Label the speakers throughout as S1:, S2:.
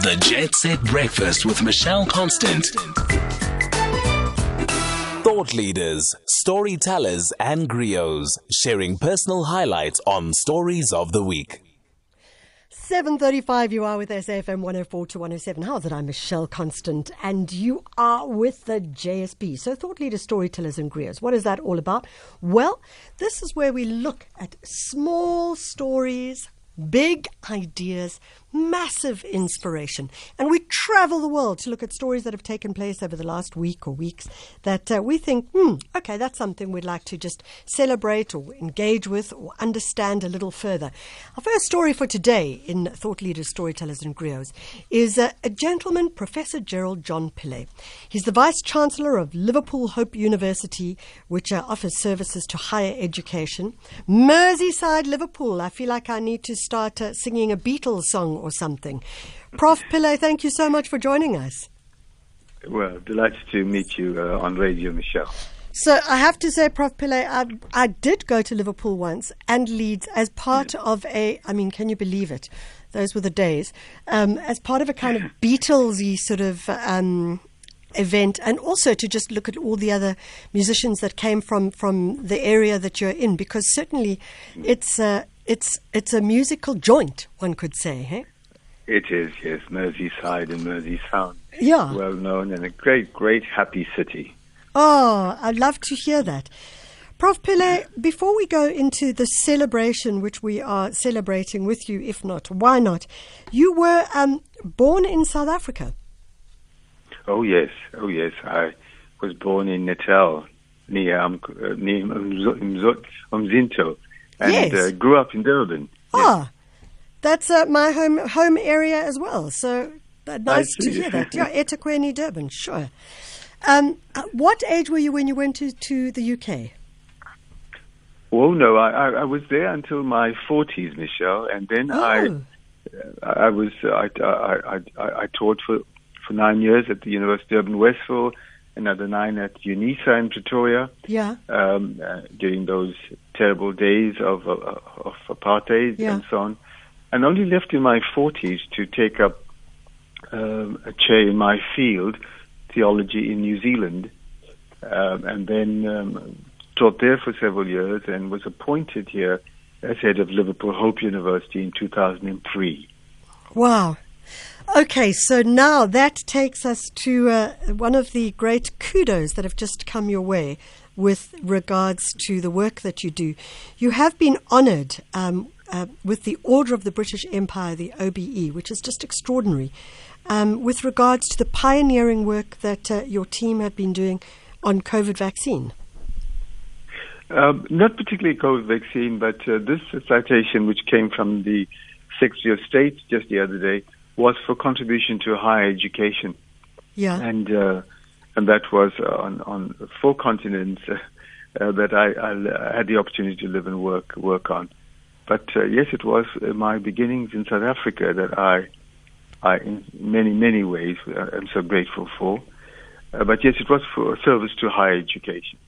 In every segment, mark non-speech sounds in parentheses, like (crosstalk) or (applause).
S1: The Jet Set Breakfast with Michelle Constant. Thought leaders, storytellers, and griots sharing personal highlights on stories of the week.
S2: 7.35, you are with SAFM 104 to 107. How's it? I'm Michelle Constant, and you are with the JSB. So, thought leaders, storytellers, and griots. What is that all about? Well, this is where we look at small stories, big ideas, massive inspiration. And we travel the world to look at stories that have taken place over the last week or weeks that uh, we think, hmm, okay, that's something we'd like to just celebrate or engage with or understand a little further. Our first story for today in Thought Leaders, Storytellers and Griots is uh, a gentleman, Professor Gerald John Pillay. He's the Vice Chancellor of Liverpool Hope University, which uh, offers services to higher education. Merseyside, Liverpool. I feel like I need to start uh, singing a Beatles song or something. Prof. Pillay, thank you so much for joining us.
S3: Well, delighted to meet you uh, on radio, Michelle.
S2: So I have to say, Prof. Pillay, I, I did go to Liverpool once and Leeds as part of a, I mean, can you believe it? Those were the days. Um, as part of a kind of (laughs) Beatlesy sort of um, event, and also to just look at all the other musicians that came from, from the area that you're in, because certainly it's, uh, it's, it's a musical joint, one could say, hey?
S3: It is, yes, Merseyside and Merseysound.
S2: Yeah.
S3: Well known and a great, great happy city.
S2: Oh, I'd love to hear that. Prof. Pillay, before we go into the celebration, which we are celebrating with you, if not, why not? You were um, born in South Africa.
S3: Oh, yes. Oh, yes. I was born in Natal, near, um, near Umzinto, and
S2: Yes.
S3: uh, grew up in Durban.
S2: Ah, that's uh, my home home area as well. So uh, nice to hear that. (laughs) Yeah, eThekwini, Durban, sure. Um, what age were you when you went to, to the UK?
S3: Oh no, I, I, I was there until my forties, Michelle, and then I,
S2: Oh.
S3: I was I, I, I, I taught for for nine years at the University of Durban Westville, another nine at UNISA in Pretoria
S2: Yeah.
S3: um, uh, during those terrible days of uh, of apartheid
S2: Yeah.
S3: and so on, and only left in my forties to take up um, a chair in my field, theology in New Zealand, um, and then um, taught there for several years and was appointed here as head of Liverpool Hope University in 2003.
S2: Wow. Okay, so now that takes us to uh, one of the great kudos that have just come your way with regards to the work that you do. You have been honored um, uh, with the Order of the British Empire, the OBE, which is just extraordinary, um, with regards to the pioneering work that uh, your team have been doing on COVID vaccine.
S3: Um, not particularly COVID vaccine, but uh, this citation, which came from the Secretary of State just the other day, was for contribution to higher education,
S2: Yeah.
S3: and uh, and that was on on four continents uh, uh, that I, I had the opportunity to live and work work on. But uh, yes, it was uh, my beginnings in South Africa that I, I in many many ways, uh, am so grateful for. Uh, but yes, it was for service to higher education.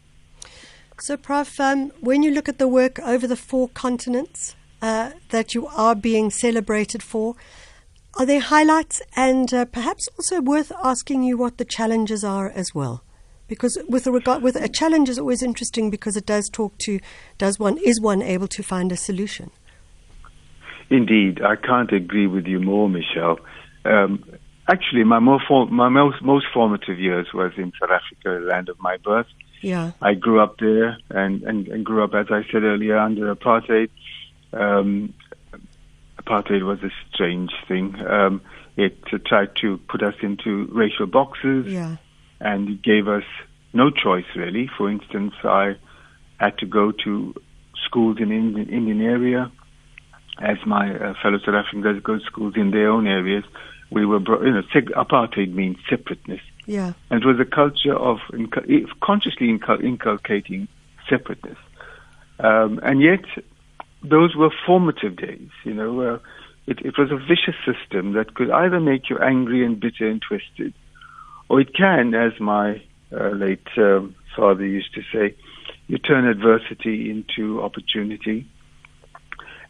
S2: So, Prof, um, when you look at the work over the four continents uh, that you are being celebrated for, are there highlights and uh, perhaps also worth asking you what the challenges are as well? Because with a regard, with a challenge is always interesting because it does talk to does one is one able to find a solution?
S3: Indeed, I can't agree with you more, Michelle. Um, actually, my, more for, my most, most formative years was in South Africa, the land of my birth.
S2: Yeah,
S3: I grew up there and, and, and grew up, as I said earlier, under apartheid. Um, apartheid was a strange thing. Um, it uh, tried to put us into racial boxes
S2: yeah,
S3: and it gave us no choice really. For instance, I had to go to schools in Indian, Indian area, as my uh, fellow South Africans go to schools in their own areas. We were, bro- you know, seg- apartheid means separateness,
S2: yeah,
S3: and it was a culture of incu- consciously incul- inculcating separateness. Um, and yet, those were formative days. You know, uh, it, it was a vicious system that could either make you angry and bitter and twisted, or it can, as my uh, late um, father used to say, you turn adversity into opportunity.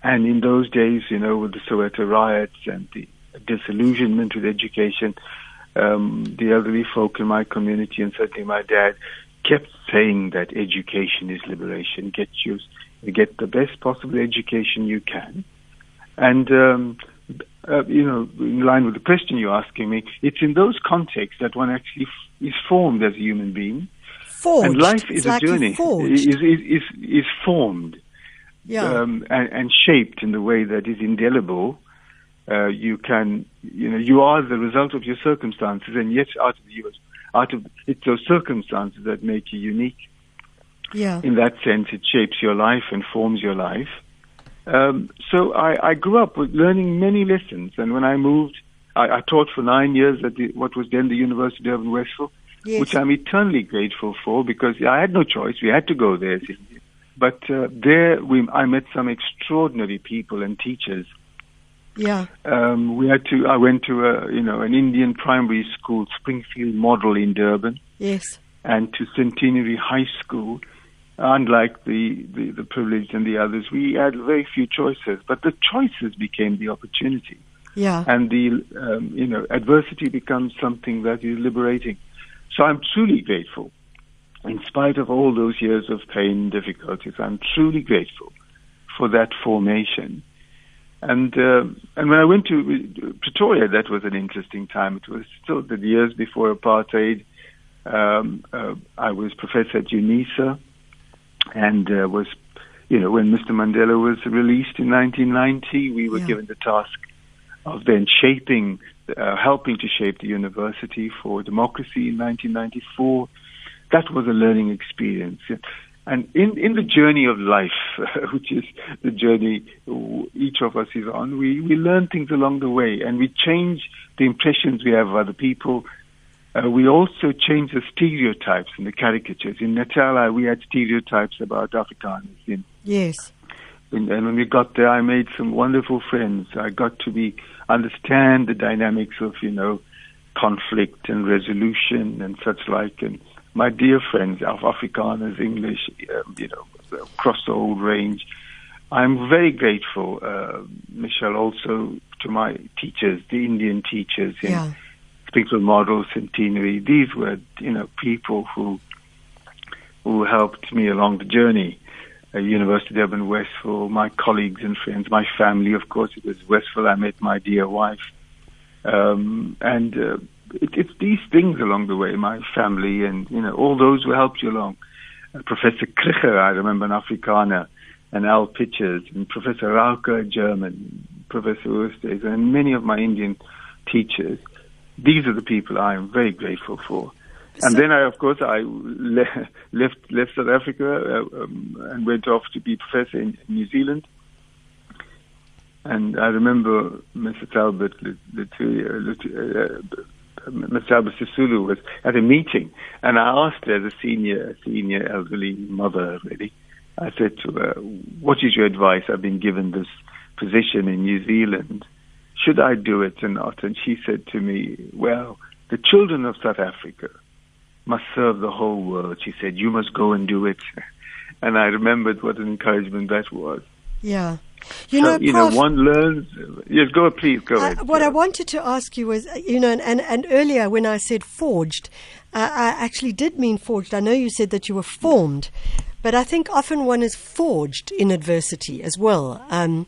S3: And in those days, you know, with the Soweto riots and the disillusionment with education. Um, the elderly folk in my community, and certainly my dad, kept saying that education is liberation. Get you get the best possible education you can, and um, uh, you know, in line with the question you're asking me, it's in those contexts that one actually f- is formed as a human being.
S2: Forged.
S3: And life is
S2: it's
S3: a journey.
S2: Forged.
S3: Is, is, is, is formed
S2: yeah.
S3: um, and, and shaped in the way that is indelible. Uh, you can, you know, you are the result of your circumstances, and yet out of yours, out of it's those circumstances that make you unique.
S2: yeah.
S3: In that sense, it shapes your life and forms your life. Um, so I, I grew up with learning many lessons, and when I moved, I, I taught for nine years at the, what was then the University of Westville,
S2: Yes.
S3: which I'm eternally grateful for because I had no choice. We had to go there. But uh, there, we, I met some extraordinary people and teachers.
S2: Yeah.
S3: Um, we had to. I went to a, you know, an Indian primary school, Springfield Model in Durban,
S2: Yes.
S3: and to Centenary High School. Unlike the, the, the privileged and the others, we had very few choices, but the choices became the opportunity,
S2: Yeah.
S3: and the um, you know adversity becomes something that is liberating. So I'm truly grateful, in spite of all those years of pain and difficulties. I'm truly grateful for that formation. And uh, and when I went to Pretoria, that was an interesting time. It was still the years before apartheid. Um, uh, I was professor at UNISA, and uh, was, you know, when Mr. Mandela was released in 1990, we were
S2: Yeah.
S3: given the task of then shaping, uh, helping to shape the university for democracy in 1994. That was a learning experience. And in, in the journey of life, (laughs) which is the journey each of us is on, we, we learn things along the way and we change the impressions we have of other people. Uh, we also change the stereotypes and the caricatures. In Natal, uh, we had stereotypes about Afrikaners. In,
S2: Yes.
S3: in, and when we got there, I made some wonderful friends. I got to be understand the dynamics of you know conflict and resolution and such like. And my dear friends of Afrikaners, English, um, you know, across the whole range. I'm very grateful, uh, Michelle, also to my teachers, the Indian teachers in
S2: Yeah.
S3: Springfield Model, Centenary. These were, you know, people who who helped me along the journey. Uh, University of Durban, Westville, my colleagues and friends, my family, of course, it was Westville. I met my dear wife, um, and uh, it, it's these things along the way. My family, and you know, all those who helped you along. Uh, Professor Kricher, I remember an Afrikaner, and Al Pitchers, and Professor Rauker, German, Professor Oostes, and many of my Indian teachers. These are the people I am very grateful for. And then I, of course, I le- (laughs) left left South Africa uh, um, and went off to be professor in New Zealand. And I remember Mr. Talbot, Latu- uh, Mr. Talbot Sisulu was at a meeting, and I asked her, a senior senior elderly mother, really, I said to her, "What is your advice? I've been given this position in New Zealand. Should I do it or not?" And she said to me, "Well, the children of South Africa." must serve the whole world. She said, You must go and do it. (laughs) And I remembered what an encouragement that was.
S2: Yeah. You
S3: so,
S2: know,
S3: you know, one learns. Yes, go, please, go ahead.
S2: what I wanted to ask you was, uh, you know, and, and, and earlier when I said forged, uh, I actually did mean forged. I know you said that you were formed, but I think often one is forged in adversity as well. Um,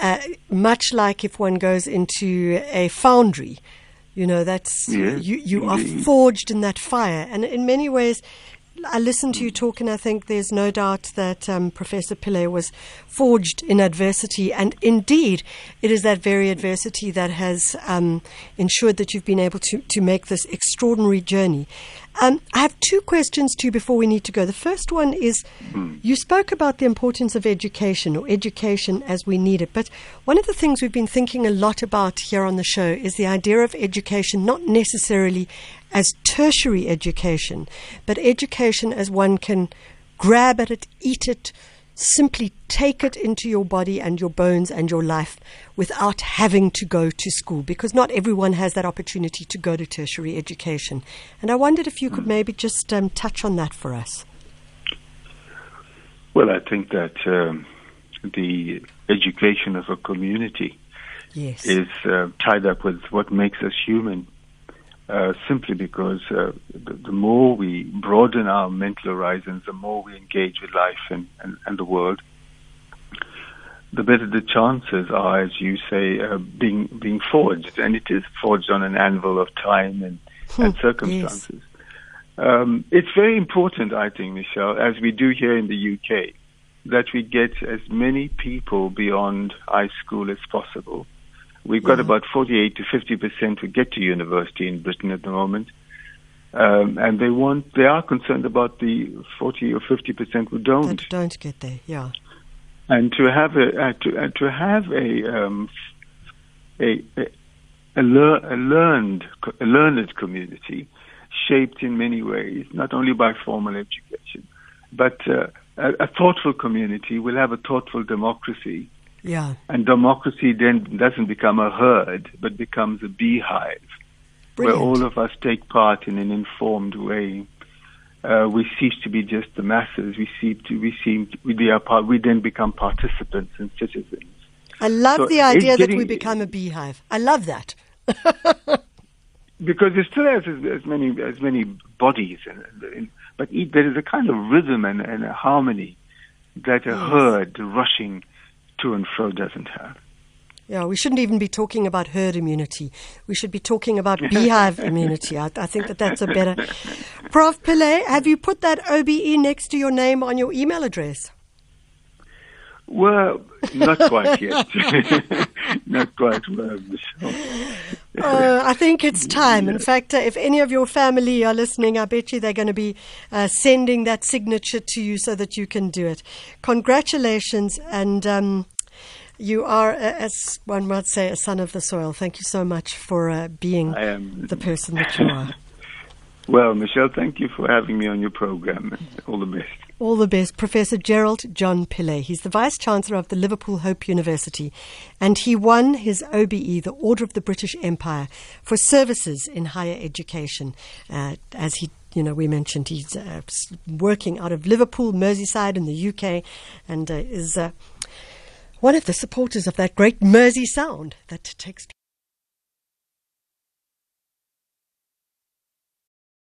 S2: uh, much like if one goes into a foundry, you know, that's
S3: Yes,
S2: you, you are forged in that fire. And in many ways, I listened to you talk, and I think there's no doubt that um, Professor Pillay was forged in adversity. And indeed, it is that very adversity that has um, ensured that you've been able to, to make this extraordinary journey. Um, I have two questions to you before we need to go. The first one is you spoke about the importance of education or education as we need it. But one of the things we've been thinking a lot about here on the show is the idea of education, not necessarily as tertiary education, but education as one can grab at it, eat it, simply take it into your body and your bones and your life without having to go to school because not everyone has that opportunity to go to tertiary education. And I wondered if you could maybe just um, touch on that for us.
S3: Well, I think that um, the education of a community
S2: yes.
S3: is uh, tied up with what makes us human. Uh, simply because uh, the, the, more we broaden our mental horizons, the more we engage with life and, and, and the world, the better the chances are, as you say, uh, being being forged, and it is forged on an anvil of time and, and
S2: Hmm,
S3: circumstances. Um, it's very important, I think, Michelle, as we do here in the UK, that we get as many people beyond high school as possible. We've got
S2: Yeah.
S3: about 48 to 50 percent who get to university in Britain at the moment. Um, and they want, they are concerned about the 40 or 50 percent who don't
S2: That don't get there. Yeah.
S3: and to have a uh, to uh, to have a um, a a, a, lear- a learned a learned community shaped in many ways, not only by formal education, but uh, a, a thoughtful community will have a thoughtful democracy,
S2: Yeah.
S3: and democracy then doesn't become a herd, but becomes a beehive where all of us take part in an informed way. Uh, we cease to be just the masses. We seem to we seem to, we are part, we then become participants and citizens.
S2: I love
S3: So
S2: the idea that we become a beehive. I love that. (laughs)
S3: Because it still has as, as many as many bodies, and, and, but e- there is a kind of rhythm and, and a harmony that a herd rushing to and fro doesn't have.
S2: Yeah, we shouldn't even be talking about herd immunity. We should be talking about (laughs) beehive immunity. I, I think that that's a better. Prof. Pillay, have you put that OBE next to your name on your email address?
S3: Well, not quite yet. (laughs) not quite well, Michelle.
S2: Uh, I think it's time. In fact, uh, if any of your family are listening, I bet you they're going to be uh, sending that signature to you so that you can do it. Congratulations, and um, you are, uh, as one might say, a son of the soil. Thank you so much for uh, being the person that you are. (laughs)
S3: Well, Michelle, thank you for having me on your program. All the best.
S2: All the best, Professor Gerald John Pillay. He's the Vice Chancellor of the Liverpool Hope University, and he won his OBE, the Order of the British Empire, for services in higher education. Uh, as he, you know, we mentioned he's uh, working out of Liverpool, Merseyside, in the UK, and uh, is uh, one of the supporters of that great Mersey sound that takes.